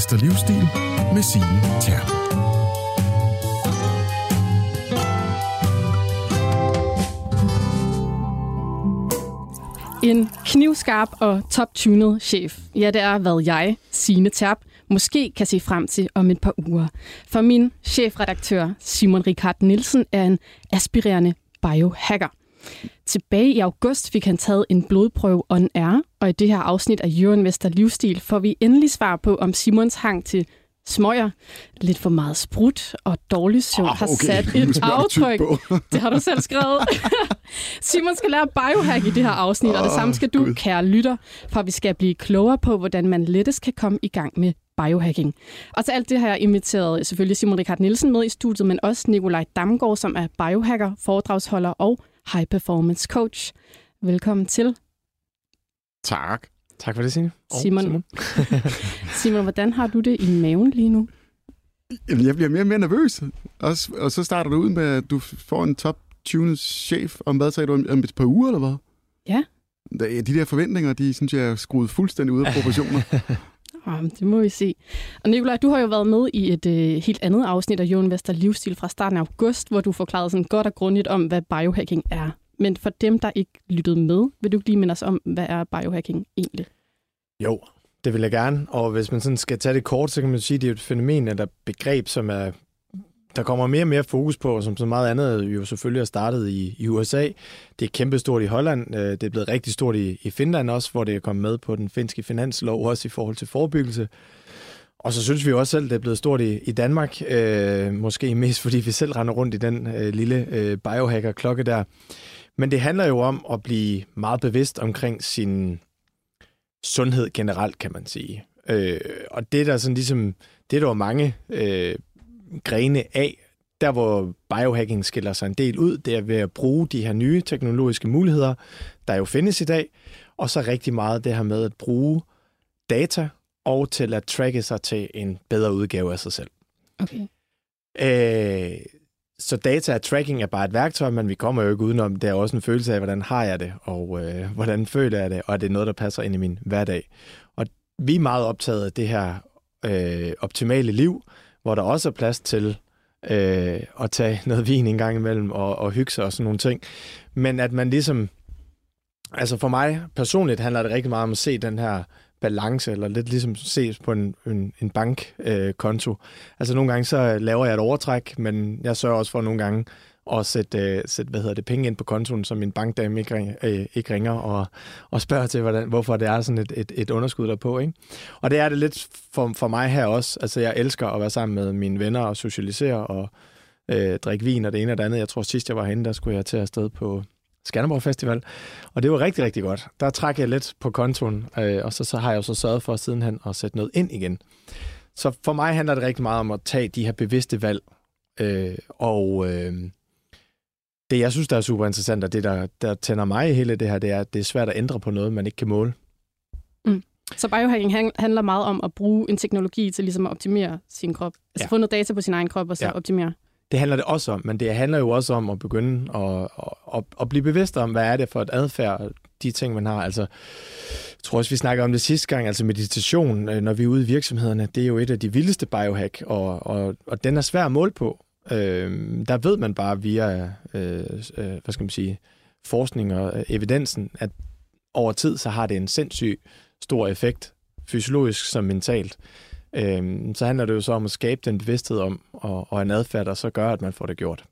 Mester Livsstil med Signe Terp. En knivskarp og top-tunet chef. Ja, det er, hvad jeg, Signe Terp, måske kan se frem til om et par uger. For min chefredaktør, Simon Richard Nielsen, er en aspirerende biohacker. Tilbage i august fik han taget en blodprøve on air, og i det her afsnit af Jørgen Vester Livsstil får vi endelig svar på, om Simons hang til smøger, lidt for meget sprut og dårlig søvn har okay. sat Nu et aftryk. Det har du selv skrevet. Simon skal lære biohack i det her afsnit, og det samme skal du, Gud. kære lytter, for vi skal blive klogere på, hvordan man lettest kan komme i gang med biohacking. Og til alt det har jeg inviteret selvfølgelig Simon Richard Nielsen med i studiet, men også Nikolaj Damgaard, som er biohacker, foredragsholder og high performance coach. Velkommen til. Tak. Tak for det, Signe. Og Simon. Simon. Simon, hvordan har du det i maven lige nu? Jamen, jeg bliver mere og mere nervøs. Og, så starter du ud med, at du får en top-tunet chef om hvad, sagde du, om, om et par uger, eller hvad? Ja. De der forventninger, de synes jeg er skruet fuldstændig ud af proportioner. Oh, det må vi se. Og Nikolaj, du har jo været med i et øh, helt andet afsnit af Jon Vester Livsstil fra starten af august, hvor du forklarede sådan godt og grundigt om, hvad biohacking er. Men for dem, der ikke lyttede med, vil du ikke lige minde os om, hvad er biohacking egentlig? Jo, det vil jeg gerne. Og hvis man sådan skal tage det kort, så kan man sige, at det er et fænomen eller begreb, som er der kommer mere og mere fokus på, som så meget andet jo selvfølgelig er startet i, i USA. Det er kæmpestort i Holland. Øh, det er blevet rigtig stort i, i Finland også, hvor det er kommet med på den finske finanslov, også i forhold til forebyggelse. Og så synes vi også selv, det er blevet stort i, i Danmark. Øh, måske mest fordi vi selv render rundt i den øh, lille øh, biohacker-klokke der. Men det handler jo om at blive meget bevidst omkring sin sundhed generelt, kan man sige. Øh, og det der sådan ligesom, det der var mange øh, grene af, der hvor biohacking skiller sig en del ud, det er ved at bruge de her nye teknologiske muligheder, der jo findes i dag, og så rigtig meget det her med at bruge data og til at tracke sig til en bedre udgave af sig selv. Okay. Øh, så data og tracking er bare et værktøj, men vi kommer jo ikke udenom. Det er også en følelse af, hvordan har jeg det, og øh, hvordan føler jeg det, og er det noget, der passer ind i min hverdag. Og vi er meget optaget af det her øh, optimale liv, hvor der også er plads til øh, at tage noget vin en gang imellem og, og hygge sig og sådan nogle ting. Men at man ligesom... Altså for mig personligt handler det rigtig meget om at se den her balance, eller lidt ligesom ses på en, en, en bankkonto. Øh, konto. altså nogle gange så laver jeg et overtræk, men jeg sørger også for nogle gange og sætte, øh, sætte hvad hedder det, penge ind på kontoen, så min bankdame ikke, ring, øh, ikke ringer og, og spørger til, hvordan, hvorfor det er sådan et, et, et underskud derpå. Ikke? Og det er det lidt for, for mig her også. Altså jeg elsker at være sammen med mine venner og socialisere og øh, drikke vin og det ene og det andet. Jeg tror sidst jeg var henne, der skulle jeg til afsted på Skanderborg Festival. Og det var rigtig, rigtig godt. Der trak jeg lidt på kontoen, øh, og så, så har jeg jo så sørget for sidenhen at sætte noget ind igen. Så for mig handler det rigtig meget om at tage de her bevidste valg. Øh, og øh, det, jeg synes, der er super interessant, og det, der, der tænder mig i hele det her, det er, at det er svært at ændre på noget, man ikke kan måle. Så biohacking han- handler meget om at bruge en teknologi til ligesom at optimere sin krop. Altså Ja. få noget data på sin egen krop og så Ja. optimere. Det handler det også om, men det handler jo også om at begynde at, at, at, at blive bevidst om, hvad er det for et adfærd, de ting, man har. Altså, jeg tror også, vi snakker om det sidste gang, altså meditation, øh, når vi er ude i virksomhederne, det er jo et af de vildeste biohack, og, og, og den er svær at måle på. Øh, der ved man bare via, øh, øh, hvad skal man sige, forskning og øh, evidensen, at over tid, så har det en sindssyg stor effekt, fysiologisk som mentalt. Øhm, så handler det jo så om at skabe den bevidsthed om, og, og en adfærd, der så gør, at man får det gjort.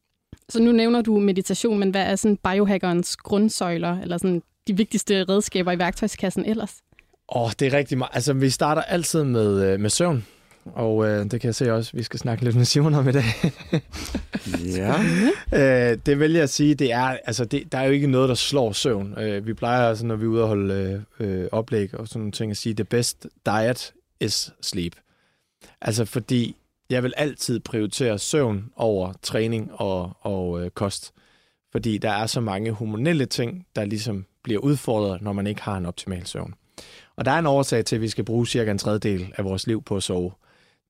Så nu nævner du meditation, men hvad er sådan biohackerens grundsøjler, eller sådan de vigtigste redskaber i værktøjskassen ellers? Åh, oh, det er rigtig meget. Altså, vi starter altid med, øh, med søvn, og øh, det kan jeg se også, vi skal snakke lidt med Simon om i dag. ja. øh, det vil jeg sige, det er, altså, det, der er jo ikke noget, der slår søvn. Øh, vi plejer altså, når vi er ude og holde øh, oplæg og sådan nogle ting, at sige, the best diet is sleep. Altså, fordi jeg vil altid prioritere søvn over træning og, og øh, kost. Fordi der er så mange hormonelle ting, der ligesom bliver udfordret, når man ikke har en optimal søvn. Og der er en årsag til, at vi skal bruge cirka en tredjedel af vores liv på at sove.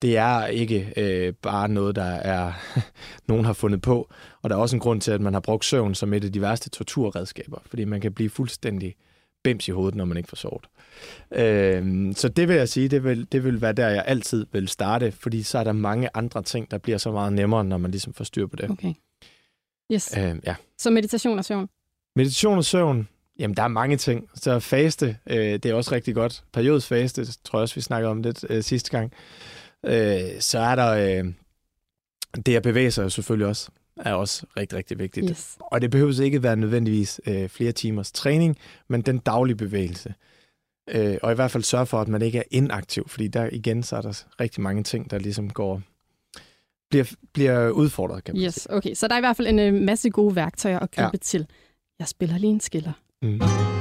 Det er ikke øh, bare noget, der er nogen har fundet på. Og der er også en grund til, at man har brugt søvn som et af de værste torturredskaber. Fordi man kan blive fuldstændig bims i hovedet, når man ikke får sovet. Øh, så det vil jeg sige, det vil, det vil være der, jeg altid vil starte, fordi så er der mange andre ting, der bliver så meget nemmere, når man ligesom får styr på det. Okay. Yes. Øh, ja. Så meditation og søvn. Meditation og søvn, jamen der er mange ting. Så faste, øh, det er også rigtig godt. Periodisk faste, tror jeg også, vi snakkede om det øh, sidste gang. Øh, så er der øh, det at bevæge sig selvfølgelig også, er også rigtig, rigtig vigtigt. Yes. Og det behøver ikke være nødvendigvis øh, flere timers træning, men den daglige bevægelse. Øh, og i hvert fald sørge for, at man ikke er inaktiv, fordi der igen, så er der rigtig mange ting, der ligesom går bliver, bliver udfordret, kan man Yes, okay. Så der er i hvert fald en øh, masse gode værktøjer at gribe. Ja. til. Jeg spiller lige en skiller. Mm.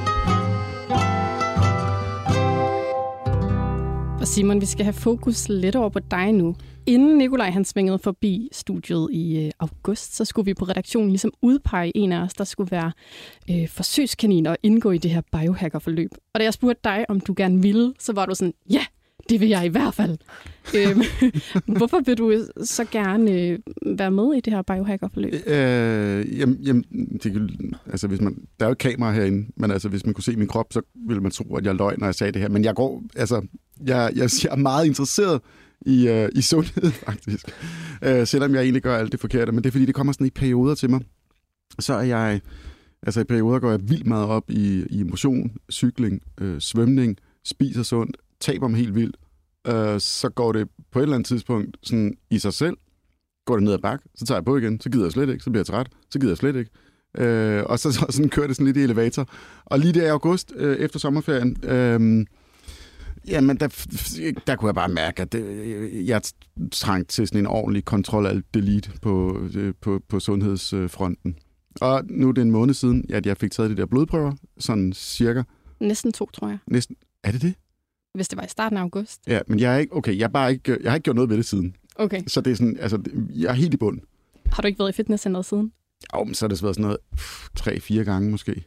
Og Simon, vi skal have fokus lidt over på dig nu. Inden Nikolaj han svingede forbi studiet i øh, august, så skulle vi på redaktionen ligesom udpege en af os, der skulle være øh, forsøgskanin og indgå i det her biohacker-forløb. Og da jeg spurgte dig, om du gerne ville, så var du sådan, ja, det vil jeg i hvert fald. øhm, hvorfor vil du så gerne øh, være med i det her biohacker-forløb? Øh, jamen, jamen det, kan- altså, hvis man, der er jo et kamera herinde, men altså, hvis man kunne se min krop, så ville man tro, at jeg løg, når jeg sagde det her. Men jeg går, altså, jeg, jeg, jeg er meget interesseret i, øh, i sundhed, faktisk. Øh, selvom jeg egentlig gør alt det forkerte. Men det er, fordi det kommer sådan i perioder til mig. Så er jeg, altså i perioder går jeg vildt meget op i, i motion, cykling, øh, svømning, spiser sundt, taber mig helt vildt. Øh, så går det på et eller andet tidspunkt sådan i sig selv, går det ned ad bakke, så tager jeg på igen, så gider jeg slet ikke, så bliver jeg træt, så gider jeg slet ikke. Øh, og så, så sådan kører det sådan lidt i elevator. Og lige der i august, øh, efter sommerferien, øh, jamen der, der kunne jeg bare mærke, at det, jeg trængte til sådan en ordentlig kontrol alt delete på, øh, på, på sundhedsfronten. Og nu er det en måned siden, at jeg fik taget de der blodprøver, sådan cirka. Næsten to, tror jeg. Næsten, er det det? Hvis det var i starten af august. Ja, men jeg er ikke, okay, jeg, er bare ikke, jeg har ikke gjort noget ved det siden. Okay. Så det er sådan, altså, jeg er helt i bund. Har du ikke været i fitnesscenteret siden? Jo, men så har det været sådan noget tre-fire gange måske.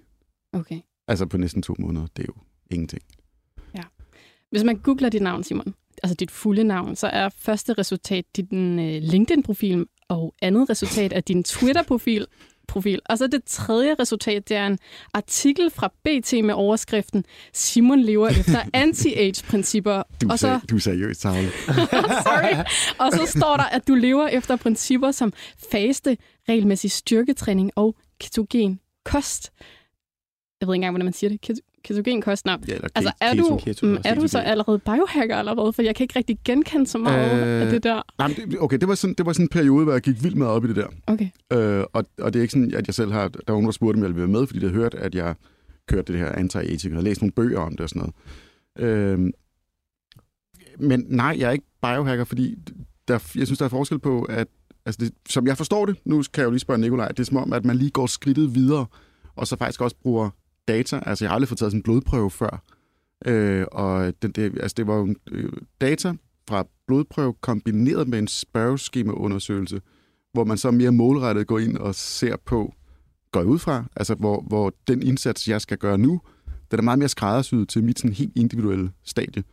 Okay. Altså på næsten to måneder. Det er jo ingenting. Hvis man googler dit navn, Simon, altså dit fulde navn, så er første resultat din øh, LinkedIn-profil, og andet resultat er din Twitter-profil. Profil. Og så det tredje resultat, det er en artikel fra BT med overskriften Simon lever efter anti-age-principper. Du, og så, du er seriøst, Tavle. sorry. og så står der, at du lever efter principper som faste, regelmæssig styrketræning og ketogen kost. Jeg ved ikke engang, hvordan man siger det. Ket- Ketogen kost. Nå. Ja, Altså, er keto. du, keto, mm, er du så keto. allerede biohacker eller hvad? For jeg kan ikke rigtig genkende så meget øh... af det der. Nej, det, okay, det var, sådan, det var sådan en periode, hvor jeg gik vildt meget op i det der. Okay. Øh, og, og det er ikke sådan, at jeg selv har... Der var nogen, der spurgte, om jeg ville være med, fordi de havde hørt, at jeg kørte det her anti-aging, og læst nogle bøger om det og sådan noget. Øh, men nej, jeg er ikke biohacker, fordi der, jeg synes, der er forskel på, at altså det, som jeg forstår det, nu kan jeg jo lige spørge Nikolaj, det er som om, at man lige går skridtet videre, og så faktisk også bruger data. Altså, jeg har aldrig fået taget sådan en blodprøve før. Øh, og den, det, altså, det var jo øh, data fra blodprøve kombineret med en spørgeskemaundersøgelse, hvor man så mere målrettet går ind og ser på, går ud fra, altså hvor, hvor den indsats, jeg skal gøre nu, den er meget mere skræddersyet til mit sådan helt individuelle stadie.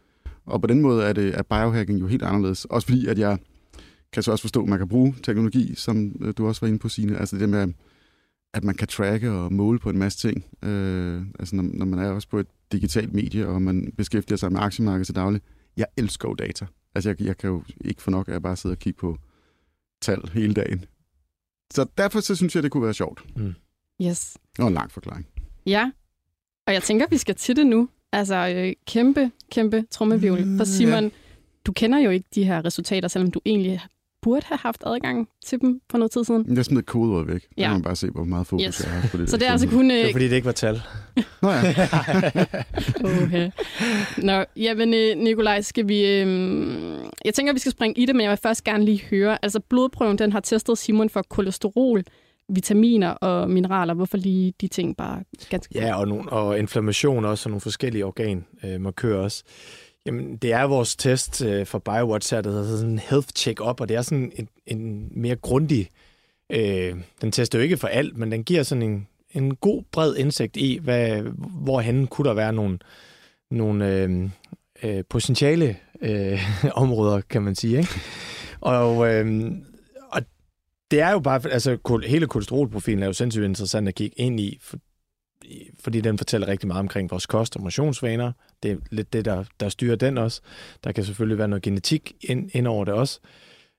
Og på den måde er, det, er biohacking jo helt anderledes. Også fordi, at jeg kan så også forstå, at man kan bruge teknologi, som øh, du også var inde på, Signe. Altså det med, at man kan tracke og måle på en masse ting. Øh, altså når, når man er også på et digitalt medie, og man beskæftiger sig med aktiemarkedet til daglig. Jeg elsker jo data. Altså jeg, jeg kan jo ikke få nok af at bare sidde og kigge på tal hele dagen. Så derfor så synes jeg, det kunne være sjovt. Yes. Det var en lang forklaring. Ja. Og jeg tænker, vi skal til det nu. Altså, øh, kæmpe, kæmpe trummevivl. Mm, For Simon, du kender jo ikke de her resultater, selvom du egentlig burde have haft adgang til dem for noget tid siden. Jeg smider kodeordet væk. Der Ja. kan man bare se, hvor meget fokus Yes. jeg har haft på det. Så der det er altså kun... Det Øh, er fordi, det ikke var tal. Nå ja. Okay. Nå, jamen øh, Nikolaj, skal vi... Øh, jeg tænker, vi skal springe i det, men jeg vil først gerne lige høre. Altså, blodprøven, den har testet Simon for kolesterol, vitaminer og mineraler. Hvorfor lige de ting bare ganske Ja, og, nogle, og inflammation også, og nogle forskellige organmarkører også. Jamen, det er vores test øh, for BioWatch her, der hedder sådan en health check-up, og det er sådan en, en mere grundig... Øh, den tester jo ikke for alt, men den giver sådan en, en god, bred indsigt i, hvad, hvorhen kunne der være nogle, nogle øh, øh, potentiale øh, områder, kan man sige. Ikke? Og, øh, og det er jo bare, altså hele kolesterolprofilen er jo sindssygt interessant at kigge ind i, for fordi den fortæller rigtig meget omkring vores kost og motionsvaner. Det er lidt det, der, der styrer den også. Der kan selvfølgelig være noget genetik ind, ind over det også.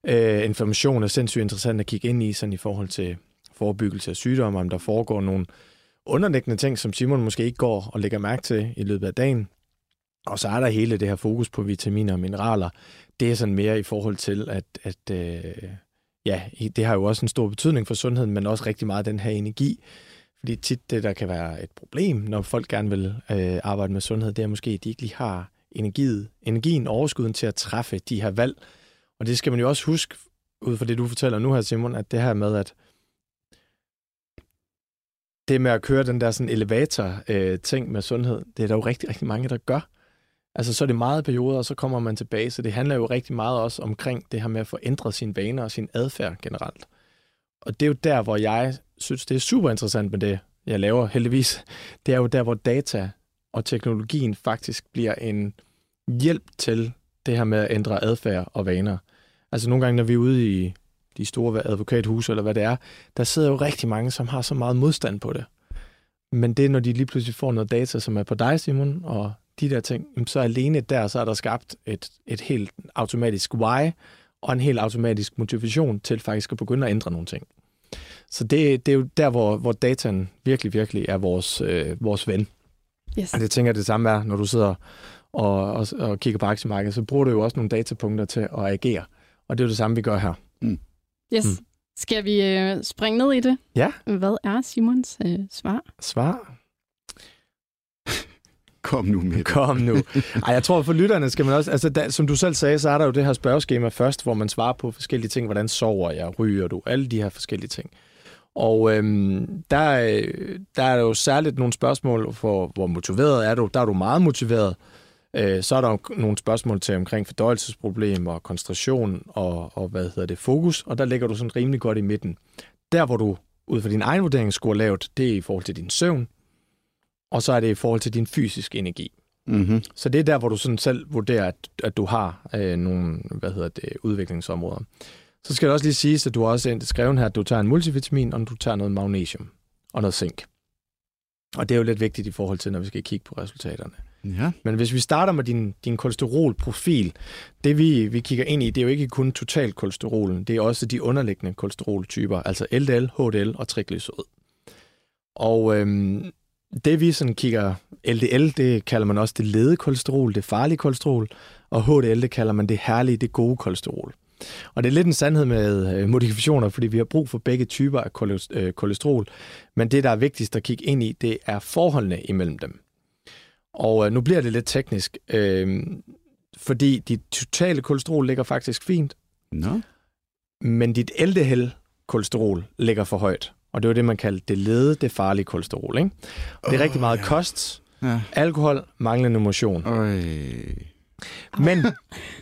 Øh, information er sindssygt interessant at kigge ind i, sådan i forhold til forebyggelse af sygdomme, om der foregår nogle underliggende ting, som Simon måske ikke går og lægger mærke til i løbet af dagen. Og så er der hele det her fokus på vitaminer og mineraler. Det er sådan mere i forhold til, at, at øh, ja, det har jo også en stor betydning for sundheden, men også rigtig meget den her energi. Fordi tit det, der kan være et problem, når folk gerne vil øh, arbejde med sundhed, det er måske, at de ikke lige har energiet, energien, overskuden til at træffe de her valg. Og det skal man jo også huske, ud fra det, du fortæller nu her, Simon, at det her med, at det med at køre den der sådan elevator-ting øh, med sundhed, det er der jo rigtig, rigtig mange, der gør. Altså, så er det meget perioder, og så kommer man tilbage. Så det handler jo rigtig meget også omkring det her med at få ændret sine vaner og sin adfærd generelt. Og det er jo der, hvor jeg synes, det er super interessant med det, jeg laver heldigvis. Det er jo der, hvor data og teknologien faktisk bliver en hjælp til det her med at ændre adfærd og vaner. Altså nogle gange, når vi er ude i de store advokathuse, eller hvad det er, der sidder jo rigtig mange, som har så meget modstand på det. Men det er, når de lige pludselig får noget data, som er på dig, Simon, og de der ting, så alene der, så er der skabt et, et helt automatisk why, og en helt automatisk motivation til faktisk at begynde at ændre nogle ting. Så det, det er jo der, hvor, hvor dataen virkelig, virkelig er vores, øh, vores ven. Yes. Og det tænker jeg det samme er, når du sidder og, og, og kigger på aktiemarkedet, så bruger du jo også nogle datapunkter til at agere. Og det er jo det samme, vi gør her. Mm. Yes. Mm. Skal vi øh, springe ned i det? Ja. Hvad er Simons øh, svar? Svar? Kom nu med det. Kom nu. Ej, jeg tror, for lytterne skal man også... Altså, da, som du selv sagde, så er der jo det her spørgeskema først, hvor man svarer på forskellige ting. Hvordan sover jeg? Ryger du? Alle de her forskellige ting. Og øhm, der, øh, der er jo særligt nogle spørgsmål for, hvor motiveret er du? Der er du meget motiveret. Øh, så er der jo nogle spørgsmål til omkring fordøjelsesproblemer, koncentration og, og hvad hedder det, fokus, og der ligger du sådan rimelig godt i midten. Der, hvor du ud fra din egen vurdering skulle lavt, det er i forhold til din søvn, og så er det i forhold til din fysiske energi. Mm-hmm. Så det er der, hvor du sådan selv vurderer, at, at du har øh, nogle hvad hedder det, udviklingsområder. Så skal det også lige sige, at du også skrevet her, at du tager en multivitamin, og du tager noget magnesium og noget zink. Og det er jo lidt vigtigt i forhold til, når vi skal kigge på resultaterne. Ja. Men hvis vi starter med din, din kolesterolprofil, det vi, vi kigger ind i, det er jo ikke kun total kolesterolen, det er også de underliggende kolesteroltyper, altså LDL, HDL og triglycerid. Og øhm, det vi sådan kigger, LDL, det kalder man også det lede kolesterol, det farlige kolesterol, og HDL, det kalder man det herlige, det gode kolesterol. Og det er lidt en sandhed med øh, modifikationer, fordi vi har brug for begge typer af øh, kolesterol. Men det, der er vigtigst at kigge ind i, det er forholdene imellem dem. Og øh, nu bliver det lidt teknisk, øh, fordi dit totale kolesterol ligger faktisk fint. No. Men dit LDL-kolesterol ligger for højt. Og det er jo det, man kalder det lede, det farlige kolesterol. Ikke? Og det er oh, rigtig meget ja. kost, ja. alkohol, manglende motion. Øj. Men,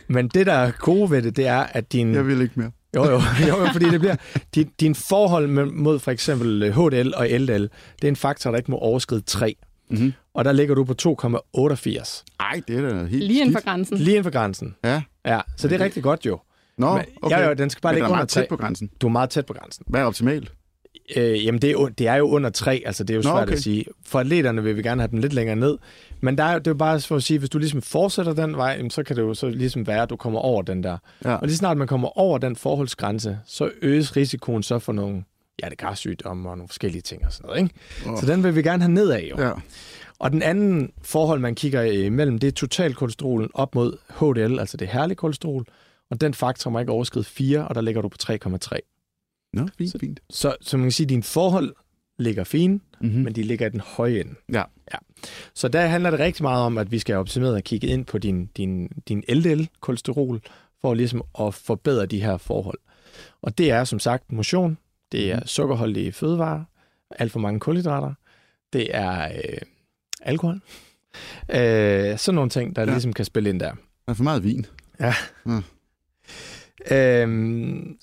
men det, der er gode ved det, det er, at din... Jeg vil ikke mere. Jo, jo, jo, jo fordi det bliver... Din, din forhold mod for eksempel HDL og LDL, det er en faktor, der ikke må overskride 3. Mm-hmm. Og der ligger du på 2,88. Nej, det er da helt Lige inden for grænsen. Lige inden for grænsen. Ja. Ja, så det er rigtig godt jo. Nå, Men, okay. Ja, jo, den skal bare Men ligge under 3. meget tæt på grænsen. Du er meget tæt på grænsen. Hvad er optimalt? Øh, jamen, det er, det er jo under 3, altså det er jo svært Nå, okay. at sige. For atleterne vil vi gerne have den lidt længere ned. Men der er, det er jo bare for at sige, hvis du ligesom fortsætter den vej, så kan det jo så ligesom være, at du kommer over den der. Ja. Og lige snart man kommer over den forholdsgrænse, så øges risikoen så for nogle hjertekarsygdomme og nogle forskellige ting og sådan noget. Ikke? Oh. Så den vil vi gerne have nedad jo. Ja. Og den anden forhold, man kigger imellem, det er totalkolesterolen op mod HDL, altså det herlige kolesterol. Og den faktor må ikke overskride 4, og der ligger du på 3,3. Nå, fint, så, fint. Så, så man kan sige, at dine forhold ligger fint, mm-hmm. men de ligger i den høje ende. Ja. ja. Så der handler det rigtig meget om, at vi skal optimere og kigge ind på din, din, din LDL-kolesterol, for ligesom at forbedre de her forhold. Og det er som sagt motion, det er mhm. sukkerholdige fødevarer, alt for mange kulhydrater, det er øh, alkohol. Øh, sådan nogle ting, der ja. ligesom kan spille ind der. Der er for meget vin. Ja. ja. Øhm,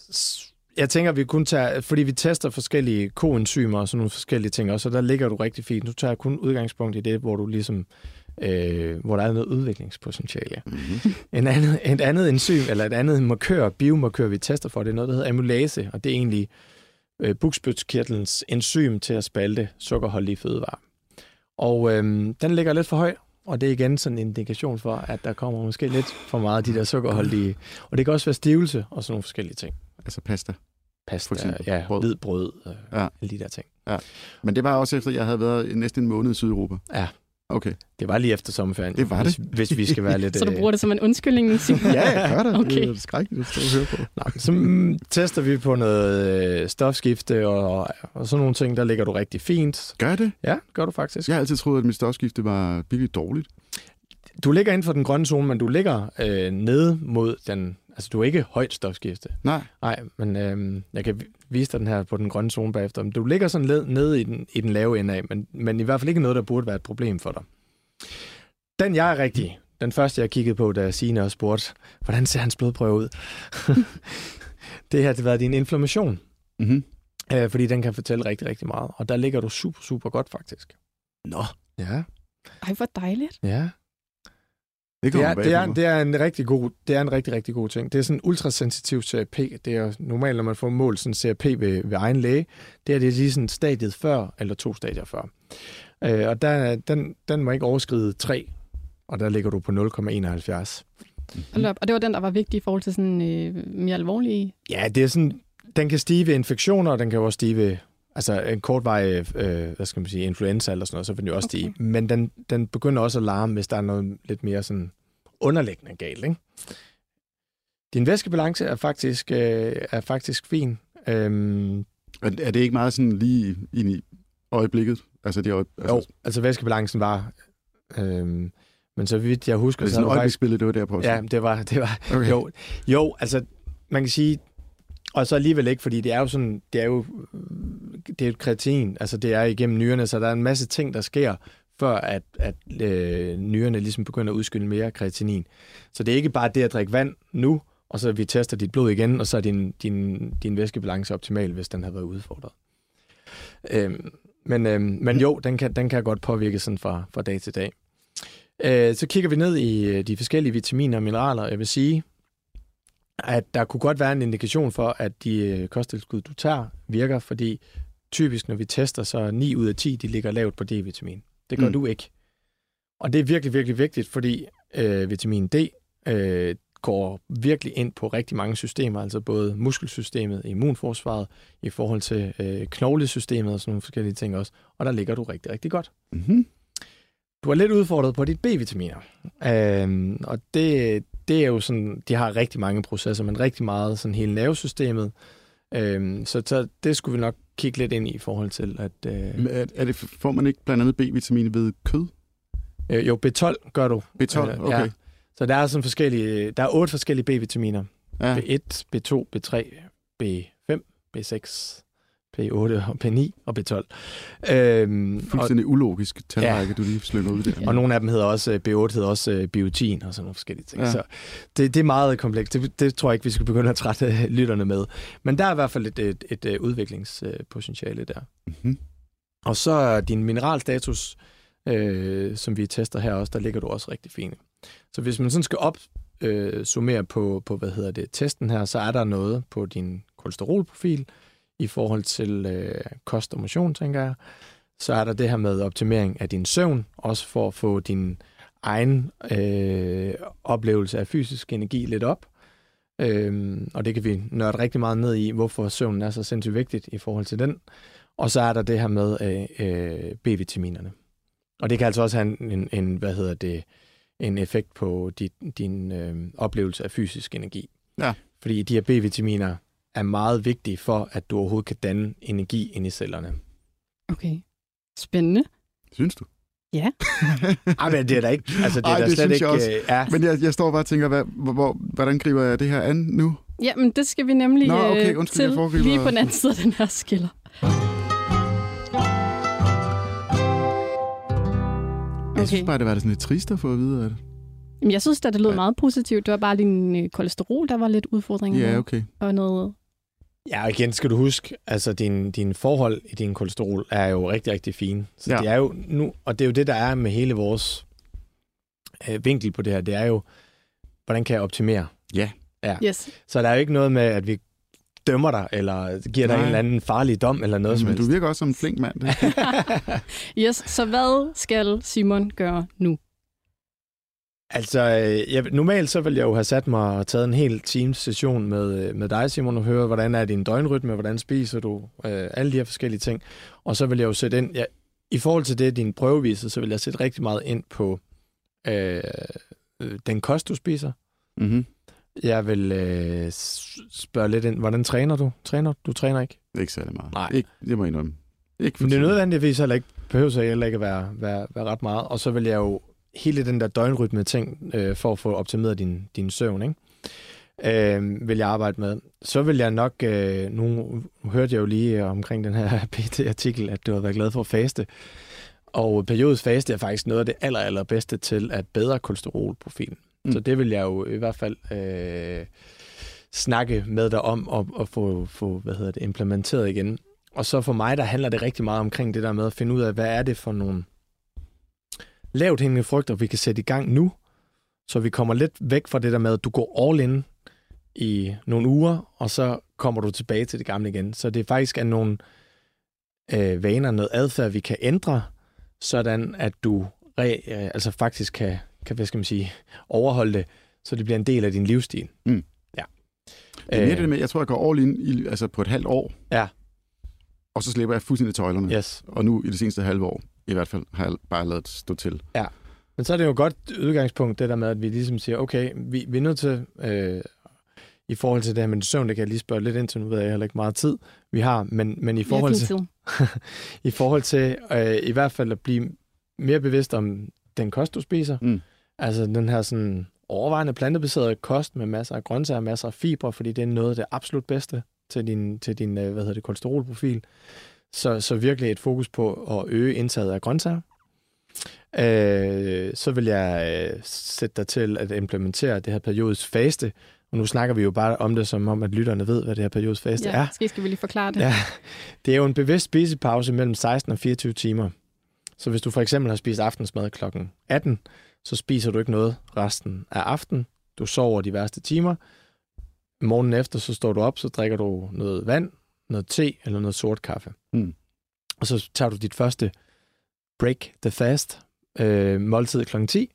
jeg tænker, vi kun tager, fordi vi tester forskellige koenzymer og sådan nogle forskellige ting også, så der ligger du rigtig fint. Nu tager jeg kun udgangspunkt i det, hvor du ligesom øh, hvor der er noget udviklingspotentiale. Mm-hmm. En andet, et andet enzym, eller et andet markør, biomarkør, vi tester for, det er noget, der hedder amylase, og det er egentlig øh, bugspytkirtlens enzym til at spalte sukkerholdige fødevarer. Og øhm, den ligger lidt for høj, og det er igen sådan en indikation for, at der kommer måske lidt for meget af de der sukkerholdige. Og det kan også være stivelse og sådan nogle forskellige ting. Altså pasta. Pasta, For eksempel ja, brød. hvid brød, øh, Ja. ja. alle de der ting. Men det var også efter, jeg havde været næsten en måned i Sydeuropa. Ja. Okay. Det var lige efter sommerferien. Det var hvis, Hvis vi skal være lidt... Så du øh, bruger det som en undskyldning, Simon? Ja, jeg gør det. Okay. Det er skrækkeligt at høre på. Nej, så mm, tester vi på noget øh, stofskifte og, og sådan nogle ting, der ligger du rigtig fint. Gør det? Ja, gør du faktisk. Jeg har altid troet, at mit stofskifte var virkelig dårligt. Du ligger inden for den grønne zone, men du ligger øh, nede mod den... Altså, du er ikke højt stofskifte. Nej. Nej, men øh, jeg kan vi- vise dig den her på den grønne zone bagefter. Men du ligger sådan led, nede i den, i den lave ende af, men, men i hvert fald ikke noget, der burde være et problem for dig. Den, jeg er rigtig, den første, jeg kiggede på, da Signe også spurgte, hvordan ser hans blodprøve ud? det har det været din inflammation, Mm-hmm. øh, fordi den kan fortælle rigtig, rigtig meget. Og der ligger du super, super godt, faktisk. Nå, Ja, Ej, hvor dejligt. ja. Det Det er, bag det, er, det, er en rigtig god, det er en rigtig, rigtig god ting. Det er sådan en ultrasensitiv CRP. Det er normalt, når man får målt sådan CRP ved, ved egen læge, det er det lige sådan stadiet før, eller to stadier før. Øh, og der, den, den må ikke overskride 3, og der ligger du på 0,71. Hold op. Og det var den, der var vigtig i forhold til sådan øh, mere alvorlige... Ja, det er sådan, den kan stige ved infektioner, og den kan også stige ved altså en kortvarig, øh, hvad skal man sige, influenza eller sådan noget, så vil den jo også Okay. stige. Men den, den begynder også at larme, hvis der er noget lidt mere sådan underliggende galt, ikke? Din væskebalance er faktisk, øh, er faktisk fin. Øhm, Er, er det ikke meget sådan lige ind i øjeblikket? Altså, det er øje, altså, jo, altså væskebalancen var... Øhm, men så vidt jeg husker, det er så sådan faktisk... øjebliksbillede, det var der på. Ja, det var, det var, okay. Jo, jo, altså, man kan sige, og så alligevel ikke, fordi det er jo sådan, det er jo, det er et kreatin, altså det er igennem nyrerne, så der er en masse ting, der sker, før at, at øh, nyrerne ligesom begynder at udskille mere kreatinin. Så det er ikke bare det at drikke vand nu, og så vi tester dit blod igen, og så er din, din, din væskebalance optimal, hvis den har været udfordret. Øhm, men, øhm, men jo, den kan, den kan godt påvirke sådan fra, fra dag til dag. Øh, så kigger vi ned i øh, de forskellige vitaminer og mineraler. Jeg vil sige, at der kunne godt være en indikation for, at de øh, kosttilskud, du tager, virker, fordi typisk, når vi tester, så 9 ud af 10, de ligger lavt på D-vitamin. Det gør Mm. du ikke. Og det er virkelig, virkelig vigtigt, fordi øh, vitamin D øh, går virkelig ind på rigtig mange systemer, altså både muskelsystemet, immunforsvaret, i forhold til øh, knoglesystemet og sådan nogle forskellige ting også. Og der ligger du rigtig, rigtig godt. Mm-hmm. Du er lidt udfordret på dit B-vitaminer. Øhm, og det, det er jo sådan, de har rigtig mange processer, men rigtig meget sådan hele nervesystemet. Øhm, så, så det skulle vi nok kigge lidt ind i i forhold til, at øh, Er, er det, får man ikke blandt andet B-vitamin ved kød? øh, jo, B12 gør du. B12, Øh, okay. Ja. Så der er sådan forskellige, der er otte forskellige B-vitaminer. Ja. B1, B2, B3, B5, B6, B8 og B9 og B12. Øhm, og, Fuldstændig ulogisk talrække, ja. du lige slynger ud der. og nogle af dem hedder også, øh, B8 hedder også øh, biotin og sådan nogle forskellige ting. Ja. Ja. Så det, det er meget komplekst. Det, det tror jeg ikke, vi skal begynde at trætte øh, lytterne med. Men der er i hvert fald et, et, et, et udviklingspotentiale der. Mm-hmm. Og så er din mineralstatus, øh, som vi tester her også, der ligger du også rigtig fint. Så hvis man sådan skal op øh, summere på, på, hvad hedder det, testen her, så er der noget på din kolesterolprofil i forhold til øh, kost og motion, tænker jeg. Så er der det her med optimering af din søvn, også for at få din egen øh, oplevelse af fysisk energi lidt op. Øhm, og det kan vi nørde rigtig meget ned i, hvorfor søvnen er så sindssygt vigtigt i forhold til den. Og så er der det her med øh, øh, B-vitaminerne. Og det kan altså også have en, en, en hvad hedder det, en effekt på dit, din øh, oplevelse af fysisk energi. Ja. Fordi de her B-vitaminer er meget vigtige for, at du overhovedet kan danne energi ind i cellerne. Okay. Spændende. Synes du? Ej, men det er da ikke... Altså, det er Ej, da det slet synes ikke... jeg også. øh, Ja, Men jeg, jeg står bare og tænker, hvad, hvor, hvor, hvordan griber jeg det her an nu? Ja, men det skal vi nemlig Nå, okay, øh, undskyld, jeg til foregriber. lige på den anden side af den her skiller. Jeg synes bare, det var sådan lidt trist at få at vide, at Jamen, jeg synes da, det lød Ja. meget positivt. Det var bare din øh, kolesterol, der var lidt udfordring ja, okay. og noget... Ja, og igen skal du huske, altså din, din forhold i din kolesterol er jo rigtig, rigtig fine. Så Ja. ja. det er jo nu, og det er jo det, der er med hele vores øh, vinkel på det her, det er jo, hvordan kan jeg optimere? Yes. Så der er jo ikke noget med, at vi dømmer dig, eller giver dig Nej. en eller anden farlig dom, eller noget som Men helst. du virker også som en flink mand. Yes, så hvad skal Simon gøre nu? Altså, øh, jeg, normalt så ville jeg jo have sat mig og taget en hel teams session med, øh, med dig, Simon, og høre, hvordan er din døgnrytme, hvordan spiser du, øh, alle de her forskellige ting. Og så vil jeg jo sætte ind, ja, i forhold til det, din prøve viser, så vil jeg sætte rigtig meget ind på øh, øh, den kost, du spiser. Mm-hmm. Jeg vil øh, spørge lidt ind, hvordan træner du? Træner du? træner ikke? Ikke særlig meget. Nej. Ikke, det må jeg indrømme. Ikke for Men det er nødvendigvis heller ikke, behøver så heller ikke at være, være, være ret meget. Og så vil jeg jo hele den der døgnrytme ting, øh, for at få optimeret din, din søvn, ikke? Øh, vil jeg arbejde med. Så vil jeg nok, øh, nu hørte jeg jo lige øh, omkring den her PT-artikel, at du har været glad for at faste. Og periodisk faste er faktisk noget af det aller, allerbedste til at bedre kolesterolprofilen. Mm. Så det vil jeg jo i hvert fald øh, snakke med dig om og, og få, få hvad hedder det, implementeret igen. Og så for mig, der handler det rigtig meget omkring det der med at finde ud af, hvad er det for nogle lavt hængende frugter, vi kan sætte i gang nu, så vi kommer lidt væk fra det der med, at du går all in i nogle uger, og så kommer du tilbage til det gamle igen. Så det faktisk er nogle øh, vaner, noget adfærd, vi kan ændre, sådan at du re, øh, altså faktisk kan, kan, hvad skal man sige, overholde det, så det bliver en del af din livsstil. Mm. Ja. Det er mere det med, jeg tror, jeg går all in i, altså på et halvt år. Ja. Og så slipper jeg fuldstændig tøjlerne. Yes. Og nu i det seneste halve år, i hvert fald, har jeg bare lavet stå til. Men så er det jo et godt udgangspunkt, det der med, at vi ligesom siger, okay, vi, vi er nødt til, øh, i forhold til det her med søvn, det kan jeg lige spørge lidt ind til, nu ved jeg heller ikke meget tid, vi har, men, men i forhold til, i forhold til øh, i hvert fald at blive mere bevidst om den kost, du spiser, Mm. altså den her sådan overvejende plantebaserede kost med masser af grøntsager, masser af fibre, fordi det er noget af det absolut bedste til din, til din øh, hvad hedder det, kolesterolprofil. Så, så virkelig et fokus på at øge indtaget af grøntsager. Øh, så vil jeg øh, sætte dig til at implementere det her periodisk faste. Og nu snakker vi jo bare om det, som om at lytterne ved, hvad det her periodisk faste Ja, er. måske skal vi lige forklare det. Ja, det er jo en bevidst spisepause mellem 16 og 24 timer. Så hvis du for eksempel har spist aftensmad kl. 18, så spiser du ikke noget resten af aftenen. Du sover de værste timer. Morgen efter, så står du op, så drikker du noget vand, noget te eller noget sort kaffe. Mm. Og så tager du dit første break the fast øh, måltid kl. 10,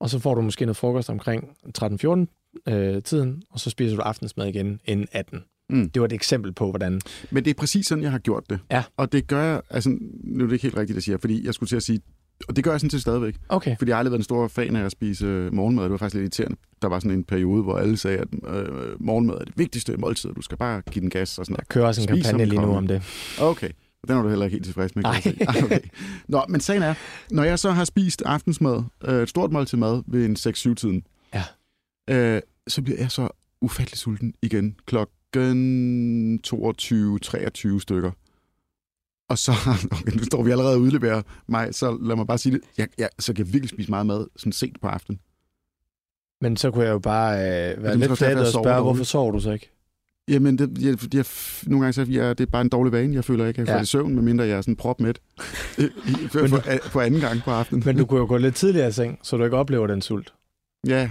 og så får du måske noget frokost omkring 13-14 øh, tiden, og så spiser du aftensmad igen inden 18. Mm. Det var et eksempel på, hvordan Men det er præcis sådan, jeg har gjort det. Ja. Og det gør jeg, altså, nu er det ikke helt rigtigt, at sige, fordi jeg skulle til at sige, og det gør jeg sådan set stadigvæk. Okay. Fordi jeg har aldrig været en stor fan af at spise øh, morgenmad. Det var faktisk lidt irriterende. Der var sådan en periode, hvor alle sagde, at øh, morgenmad er det vigtigste måltid. Du skal bare give den gas og sådan Der kører også en Spis kampagne lige nu om det. noget. Okay. Den er du heller ikke helt tilfreds med, kan jeg. Ah, okay. Nå, men sagen er, når jeg så har spist aftensmad, øh, et stort måltid mad ved en 6-7-tiden, Ja. øh, så bliver jeg så ufattelig sulten igen klokken 22-23 stykker. Og så, okay, nu står vi allerede og udleverer mig, så lad mig bare sige det. Jeg, jeg, så kan jeg virkelig spise meget mad sådan sent på aftenen. Men så kunne jeg jo bare øh, være lidt flat og spørge, hvorfor sover du så ikke? Jamen, det, jeg, jeg, nogle gange så er jeg, det er bare en dårlig vane. Jeg føler ikke, at jeg Ja. får i søvn, medmindre jeg er sådan Men du- for, på anden gang på aftenen. Men du kunne jo gå lidt tidligere i seng, så du ikke oplever den sult. Ja,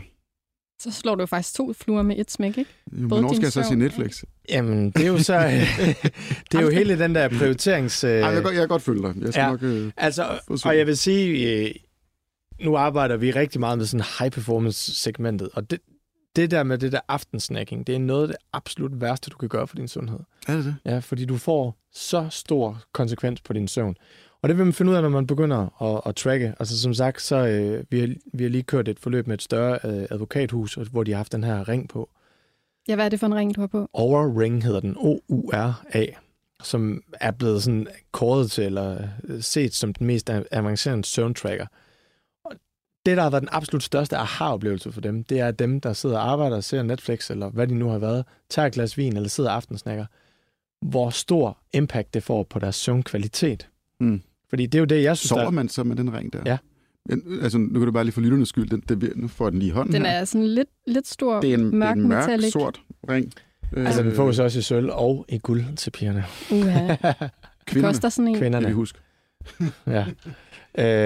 Så slår du jo faktisk to fluer med et smæk, ikke? hvornår din skal jeg så søvn- Netflix? Jamen, det er jo så... det er jo hele den der prioriterings... Øh, Ej, jeg, kan godt- jeg kan godt følge dig. Jeg skal ja. nok... Øh, altså, og jeg vil sige, øh, nu arbejder vi rigtig meget med sådan high-performance-segmentet, og det, det der med det der aftensnacking, det er noget af det absolut værste, du kan gøre for din sundhed. er det det? Ja, fordi du får så stor konsekvens på din søvn. Og det vil man finde ud af, når man begynder at, at tracke. Altså som sagt, så øh, vi, har, vi har lige kørt et forløb med et større øh, advokathus, hvor de har haft den her ring på. Ja, hvad er det for en ring, du har på? Aura Ring hedder den, O-U-R-A, som er blevet sådan kåret til, eller øh, set som den mest avancerede søvntracker. Og det, der har været den absolut største aha-oplevelse for dem, det er dem, der sidder og arbejder og ser Netflix, eller hvad de nu har været, tager et glas vin, eller sidder og aftensnakker, hvor stor impact det får på deres søvnkvalitet. Mm. Fordi det er jo det, jeg synes, Sover der... man så med den ring der? Ja. Men, altså, nu kan du bare lige for lytternes skyld. Den, den, nu får den lige i hånden Den her. er sådan lidt, lidt stor, det er en mørk, det er en mørk metallic. sort ring. Altså, den fås også i sølv og i guld til pigerne. Uha. Det koster sådan en. Kvinderne. vi huske. Ja.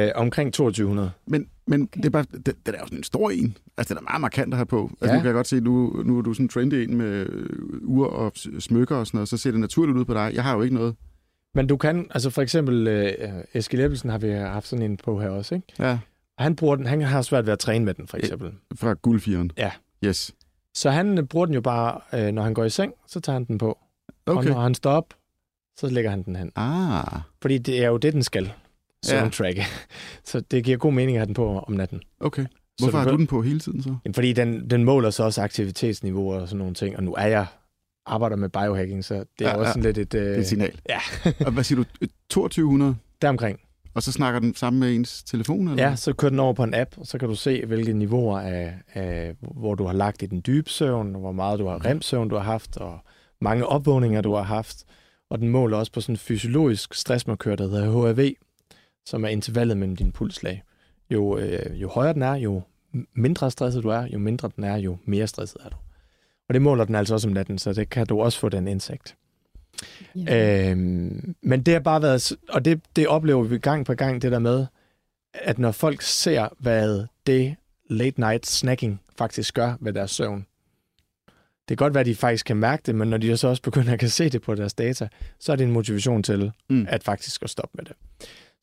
Øh, omkring 2200. Men, Men okay. det er bare, det, det er jo sådan en stor en. Altså, den er meget markant at have på. Altså, Ja. nu kan jeg godt se, nu, nu er du sådan en trendy en med øh, ur og smykker og sådan noget, så ser det naturligt ud på dig. Jeg har jo ikke noget. Men du kan, altså for eksempel øh, Eskild Ebbelsen har vi haft sådan en på her også, ikke? Ja. Og han bruger den, han har svært ved at træne med den, for eksempel. Fra guldfieren. Ja. Yes. Så han øh, bruger den jo bare, øh, når han går i seng, så tager han den på. Okay. Og når han står op, så lægger han den hen. Ah, Fordi det er jo det, den skal. Ja. Soundtracke. så det giver god mening at have den på om natten. okay. Så Hvorfor har du den på hele tiden så? Jamen, fordi den, den måler så også aktivitetsniveau og sådan nogle ting. Og nu er jeg arbejder med biohacking, så det er Ja, også ja. sådan lidt et... Øh, Det er et signal. ja. og hvad siger du? 2200? deromkring. Og så snakker den sammen med ens telefon? Eller? Ja, så kører den over på en app, og så kan du se, hvilke niveauer af, af hvor du har lagt i den dybe søvn, og hvor meget du har remsøvn, du har haft, og mange opvågninger, du har haft. Og den måler også på sådan en fysiologisk stressmarkør, der hedder HRV, som er intervallet mellem dine pulslag. Jo, øh, jo højere den er, jo mindre stresset du er, jo mindre den er, jo mere stresset er du. Og det måler den altså også om natten, så det kan du også få den indsigt. Ja. Øhm, men det har bare været, og det, det oplever vi gang på gang, det der med, at når folk ser, hvad det late night snacking faktisk gør ved deres søvn, det kan godt være, at de faktisk kan mærke det, men når de så også begynder at kan se det på deres data, så er det en motivation til Mm. at faktisk at stoppe med det.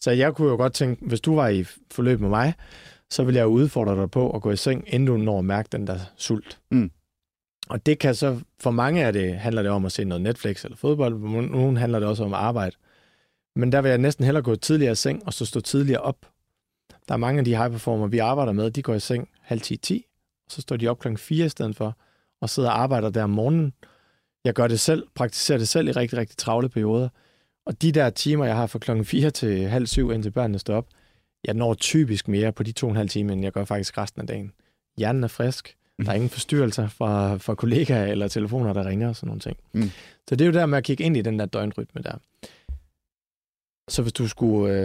Så jeg kunne jo godt tænke, hvis du var i forløb med mig, så vil jeg jo udfordre dig på at gå i seng, inden du når at mærke den der sult. Mm. Og det kan så, for mange af det handler det om at se noget Netflix eller fodbold, for nogen handler det også om arbejde. Men der vil jeg næsten hellere gå tidligere i seng, og så stå tidligere op. Der er mange af de high performer, vi arbejder med, de går i seng halv 10-10, og så står de op klokken 4 i stedet for, og sidder og arbejder der om morgenen. Jeg gør det selv, praktiserer det selv i rigtig, rigtig travle perioder. Og de der timer, jeg har fra klokken 4 til halv 7, indtil børnene står op, jeg når typisk mere på de to og en halv time, end jeg gør faktisk resten af dagen. Hjernen er frisk. Der er ingen forstyrrelser fra, fra kollegaer eller telefoner, der ringer og sådan nogle ting. Mm. Så det er jo der med at kigge ind i den der døgnrytme der. Så hvis du skulle... Øh,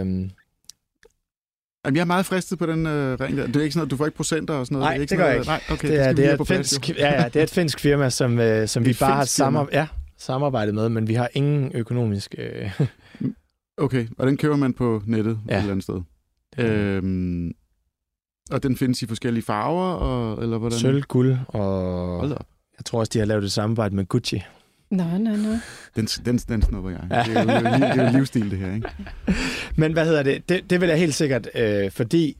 Jamen, jeg er meget fristet på den øh, ring der. Det er ikke sådan noget, du får ikke procenter og sådan noget? Nej, det, er ikke det gør jeg noget, Nej, okay, det, er, det, er et finsk, ja, ja, det er et finsk firma, som, øh, som vi bare har samar- ja, samarbejdet med, men vi har ingen økonomisk... Øh, Okay, og den køber man på nettet. Ja. et eller andet sted. Øhm, og den findes i forskellige farver, og, eller hvordan? sølv, guld og... Hold op. Jeg tror også, de har lavet et samarbejde med Gucci. Nå, nå, nå. Den, den, den snupper jeg. Det, er jo, det, er jo, livsstil, det her, ikke? Men hvad hedder det? Det, det vil jeg helt sikkert, øh, fordi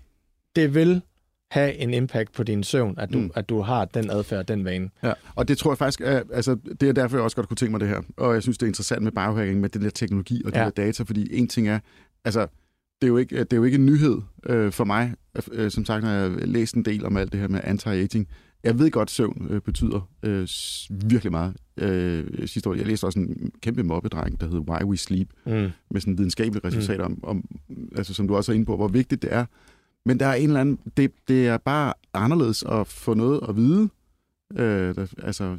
det vil have en impact på din søvn, at du, Mm. at du har den adfærd, den vane. Ja, og det tror jeg faktisk, er, altså, det er derfor, jeg også godt kunne tænke mig det her. Og jeg synes, det er interessant med biohacking, med den der teknologi og de Ja. der data, fordi en ting er, altså, det er jo ikke, det er jo ikke en nyhed øh, for mig, øh, som sagt, når jeg har læst en del om alt det her med anti-aging. Jeg ved godt, at søvn øh, betyder øh, virkelig meget. Øh, sidste år, jeg læste også en kæmpe mobbedreng, der hed Why We Sleep, Mm. med sådan videnskabelige resultater om, om, altså som du også er inde på, hvor vigtigt det er. Men der er en eller anden, det, det er bare anderledes at få noget at vide. Øh, der, altså,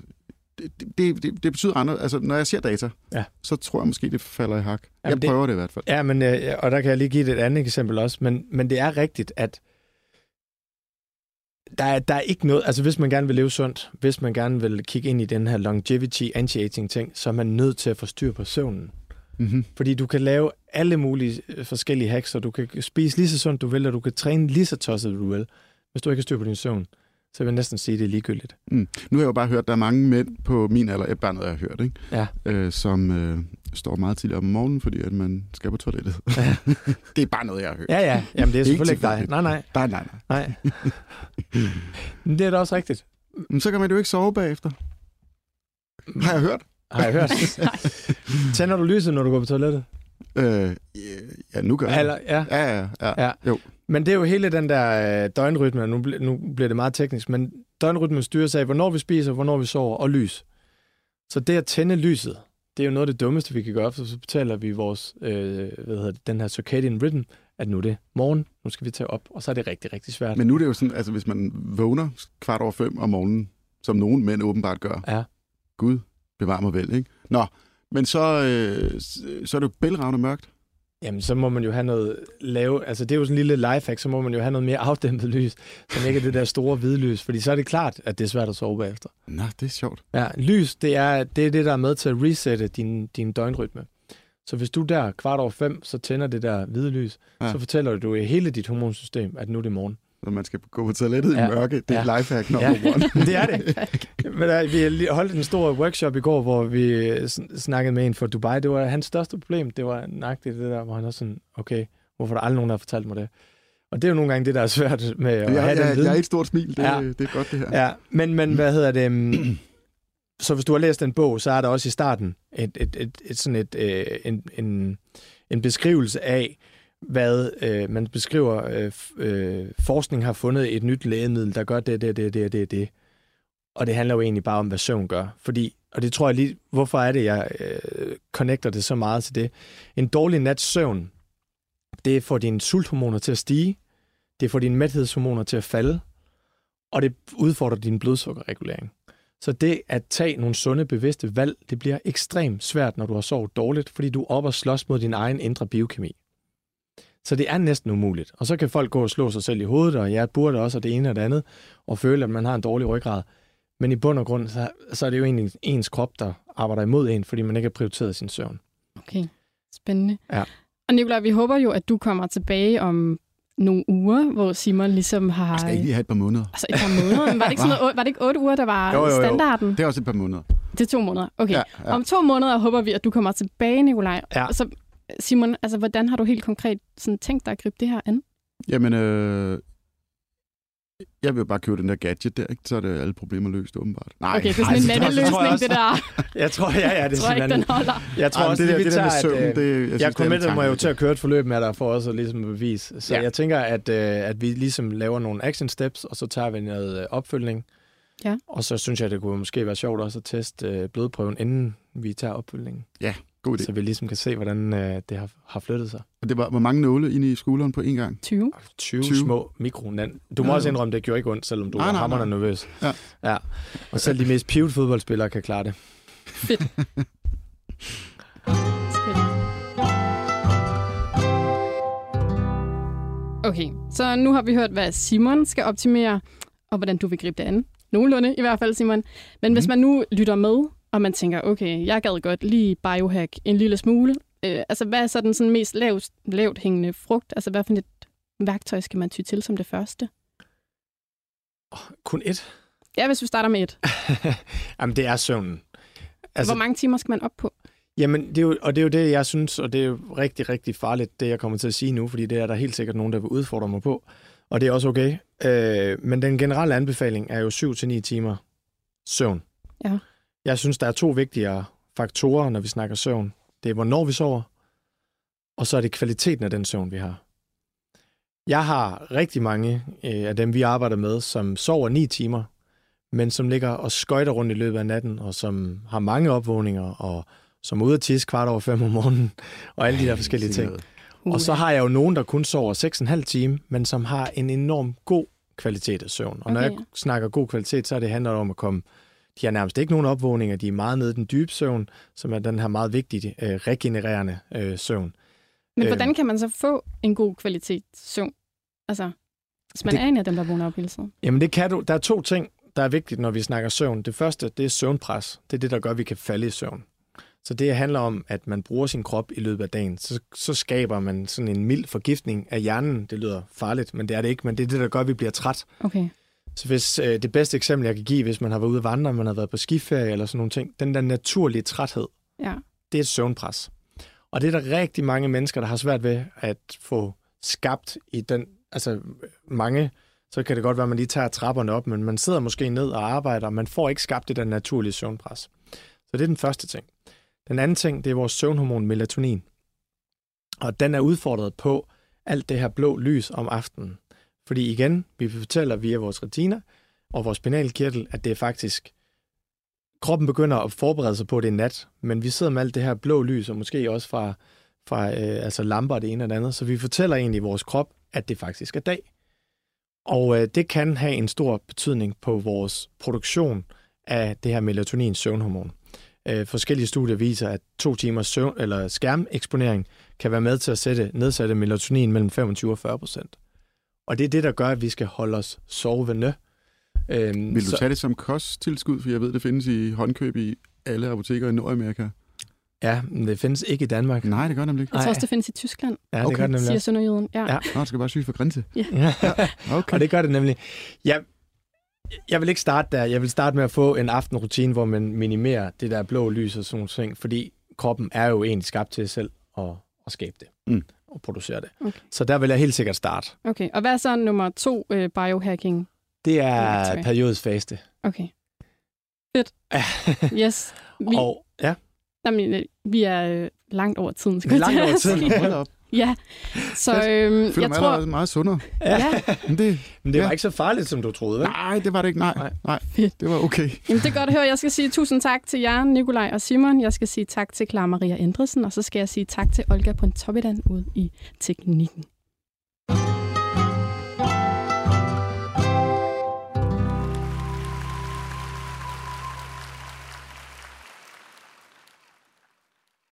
det, det, det, betyder andet. Altså, når jeg ser data, Ja. så tror jeg måske, det falder i hak. Jamen, jeg det- prøver det i hvert fald. Ja, men, øh, og der kan jeg lige give et andet eksempel også, men, men det er rigtigt, at der er, der er ikke noget, altså hvis man gerne vil leve sundt, hvis man gerne vil kigge ind i den her longevity anti-aging ting, så er man nødt til at få styr på søvnen. Mm-hmm. Fordi du kan lave alle mulige øh, forskellige hacks, og du kan spise lige så sundt du vil, og du kan træne lige så tosset du vil. Hvis du ikke har styr på din søvn, så vil jeg næsten sige, at det er ligegyldigt. Mm. Nu har jeg jo bare hørt, at der er mange mænd på min alder, er bare noget, jeg har hørt, ikke? Ja. Øh, som øh, står meget tidligt om morgenen, fordi at man skal på toilettet. det er bare noget, jeg har hørt. Ja, ja. Jamen, det er Det er selvfølgelig ikke dig. Nej, nej, Nej, nej, nej. nej. Det er da også rigtigt. Men så kan man jo ikke sove bagefter. Har jeg hørt? Har jeg hørt. Tænder du lyset, når du går på toilettet? Øh, ja, nu gør jeg. Eller, ja. Ja, ja, ja. Ja. Jo. Men det er jo hele den der øh, døgnrytme, nu, bl- nu bliver det meget teknisk, men døgnrytmen styres af, hvornår vi spiser, hvornår vi sover, og lys. Så det at tænde lyset, det er jo noget af det dummeste, vi kan gøre, for så betaler vi vores, øh, hvad hedder det, den her circadian rhythm, at nu er det morgen, nu skal vi tage op, og så er det rigtig, rigtig svært. Men nu er det jo sådan, altså hvis man vågner kvart over fem om morgenen, som nogen mænd åbenbart gør. Ja. Gud, bevar mig vel, ikke? Nå, men så, øh, så er det jo bælragende mørkt. Jamen, så må man jo have noget lave, altså det er jo sådan en lille lifehack, så må man jo have noget mere afdæmpet lys, som ikke er det der store hvide lys, fordi så er det klart, at det er svært at sove bagefter. Nå, det er sjovt. Ja, lys, det er, det er det, der er med til at resette din, din døgnrytme. Så hvis du der kvart over fem, så tænder det der hvide lys, Ja. så fortæller du i hele dit hormonsystem, at nu er det morgen. Når man skal gå på toilettet ja. Ja. i mørke. Det er Ja. lifehack number Ja. one. det er det. Men der, vi holdt en stor workshop i går, hvor vi sn- snakkede med en fra Dubai. Det var hans største problem. Det var nøjagtigt det der, hvor han også sådan, okay, hvorfor er der aldrig nogen, der har fortalt mig det? Og det er jo nogle gange det, der er svært med at Jeg, have jeg, den jeg, viden. jeg er et stort smil. Det, Ja. det er godt, det her. Ja, men, men hvad hedder det? um, Så hvis du har læst den bog, så er der også i starten et, et, et, et sådan et, øh, en, en, en beskrivelse af, hvad øh, man beskriver, øh, øh, forskning har fundet et nyt lægemiddel, der gør det, det, det, det, det, det. Og det handler jo egentlig bare om, hvad søvn gør. Fordi, og det tror jeg lige, hvorfor er det, jeg øh, connecter det så meget til det. En dårlig nats søvn, det får dine sulthormoner til at stige, det får dine mæthedshormoner til at falde, og det udfordrer din blodsukkerregulering. Så det at tage nogle sunde, bevidste valg, det bliver ekstremt svært, når du har sovet dårligt, fordi du er op og slås mod din egen indre biokemi. Så det er næsten umuligt. Og så kan folk gå og slå sig selv i hovedet, og jeg burde også, og det ene og det andet, og føle, at man har en dårlig ryggrad. Men i bund og grund, så, så er det jo egentlig ens krop, der arbejder imod en, fordi man ikke har prioriteret sin søvn. Okay, spændende. Ja. Og Nicolaj, vi håber jo, at du kommer tilbage om nogle uger, hvor Simon ligesom har... Jeg skal ikke lige have et par måneder. Altså et par måneder. Men var det ikke, sådan noget, var det ikke otte uger, der var Jo, jo, jo. standarden? Det er også et par måneder. Det er to måneder. Okay. Ja, Ja. Om to måneder håber vi, at du kommer tilbage, Nicolaj. Ja. Så Simon, altså, hvordan har du helt konkret sådan, tænkt dig at gribe det her an? Jamen, øh, jeg vil jo bare købe den der gadget der, ikke? så er det alle problemer løst, åbenbart. Nej, Okay, det er Ej, sådan en jeg natteløsning, det der. Jeg tror, ja, ja, det Jeg tror ikke, den holder. Jeg tror Ej, også, det, der, vi det der med søvn, at, det, øh, jeg, synes, jeg det er committed en mig jo til at køre et forløb med dig for også at ligesom bevise. Så Ja. ja. jeg tænker, at, øh, at vi ligesom laver nogle action steps, og så tager vi noget øh, opfølgning. Ja. Og så synes jeg, det kunne måske være sjovt også at teste øh, blodprøven, inden vi tager opfølgningen. God idé. Så vi ligesom kan se, hvordan øh, det har, har flyttet sig. Og det var, hvor mange nåle inde i skulderen på en gang? 20. 20, 20. 20. små mikronan. Du må Ja. også indrømme, det gjorde ikke ondt, selvom du Nej, var hammerende nervøs. Ja. ja. Og selv de mest pivet fodboldspillere kan klare det. Okay, så nu har vi hørt, hvad Simon skal optimere, og hvordan du vil gribe det an. Nogenlunde i hvert fald, Simon. Men mm. hvis man nu lytter med, og man tænker, okay, jeg gad godt lige biohack en lille smule. Øh, altså, hvad er så den sådan mest lavt, lavt hængende frugt? Altså, hvad for et værktøj skal man ty til som det første? Kun ét? Ja, hvis vi starter med et. Jamen, det er søvnen. Altså, Hvor mange timer skal man op på? Jamen, det er jo, og det er jo det, jeg synes, og det er jo rigtig, rigtig farligt, det jeg kommer til at sige nu, fordi det er der helt sikkert nogen, der vil udfordre mig på, og det er også okay. Øh, men den generelle anbefaling er jo 7-9 timer søvn. Ja. Jeg synes, der er to vigtigere faktorer, når vi snakker søvn. Det er, hvornår vi sover, og så er det kvaliteten af den søvn, vi har. Jeg har rigtig mange øh, af dem, vi arbejder med, som sover 9 timer, men som ligger og skøjter rundt i løbet af natten, og som har mange opvågninger, og som er ude at tisse kvart over fem om morgenen, og alle de der forskellige ting. Og så har jeg jo nogen, der kun sover 6,5 time, men som har en enorm god kvalitet af søvn. Og når Okay. jeg snakker god kvalitet, så er det handler om at komme... De har nærmest ikke nogen opvågninger, de er meget nede i den dybe søvn, som er den her meget vigtige, øh, regenererende øh, søvn. Men hvordan kan man så få en god kvalitet søvn? Altså, hvis man det... er en af dem, der vågner op hele tiden. Jamen det kan du. Der er to ting, der er vigtigt, når vi snakker søvn. Det første, det er søvnpres. Det er det, der gør, at vi kan falde i søvn. Så det handler om, at man bruger sin krop i løbet af dagen. Så, så skaber man sådan en mild forgiftning af hjernen. Det lyder farligt, men det er det ikke. Men det er det, der gør, at vi bliver træt. Okay. Så hvis øh, det bedste eksempel, jeg kan give, hvis man har været ude at vandre, man har været på skiferie eller sådan nogle ting, den der naturlige træthed, Ja. det er et søvnpres. Og det er der rigtig mange mennesker, der har svært ved at få skabt i den, altså mange, så kan det godt være, at man lige tager trapperne op, men man sidder måske ned og arbejder, og man får ikke skabt det der naturlige søvnpres. Så det er den første ting. Den anden ting, det er vores søvnhormon melatonin. Og den er udfordret på alt det her blå lys om aftenen. Fordi igen, vi fortæller via vores retina og vores spinalkirtel, at det er faktisk kroppen begynder at forberede sig på, at det er nat, men vi sidder med alt det her blå lys, og måske også fra, fra øh, altså lamper og det ene og det andet, så vi fortæller egentlig vores krop, at det faktisk er dag. Og øh, det kan have en stor betydning på vores produktion af det her melatonin søvnhormon. Øh, forskellige studier viser, at to timers søvn, eller skærmeksponering kan være med til at sætte, nedsætte melatonin mellem 25 og 40 procent. Og det er det, der gør, at vi skal holde os sovende. Øhm, Vil du så- tage det som kosttilskud? For jeg ved, det findes i håndkøb i alle apoteker i Nordamerika. Ja, men det findes ikke i Danmark. Nej, det gør det nemlig ikke. Jeg tror også, det findes i Tyskland, Ja, det Okay. gør det nemlig siger. Sønderjyden. Ja. Ja. Nå, du skal bare syge for grænse. Ja. Okay. Og det gør det nemlig. Jeg, jeg vil ikke starte der. Jeg vil starte med at få en aftenrutine, hvor man minimerer det der blå lys og sådan nogle ting, fordi kroppen er jo egentlig skabt til selv at, at skabe det Mm. Og producere det. Okay. Så der vil jeg helt sikkert starte. Okay, og hvad er så nummer to øh, biohacking? Det er periodisk faste. Okay. Fedt. Yes. Vi, Og ja, jamen, øh, vi er øh, langt over tiden. skal langt over tiden. Hold op. Ja, så øhm, Jeg føler jeg mig tror... allerede meget sundere. Ja, Men det, men det var Ja. ikke så farligt, som du troede, vel? nej, det var det ikke. Nej, Nej. nej. Det var okay. jamen, det er godt at høre. Jeg skal sige tusind tak til jer, Nikolaj og Simon. Jeg skal sige tak til Clara Maria Endresen, og så skal jeg sige tak til Olga Pontoppidan ude i teknikken.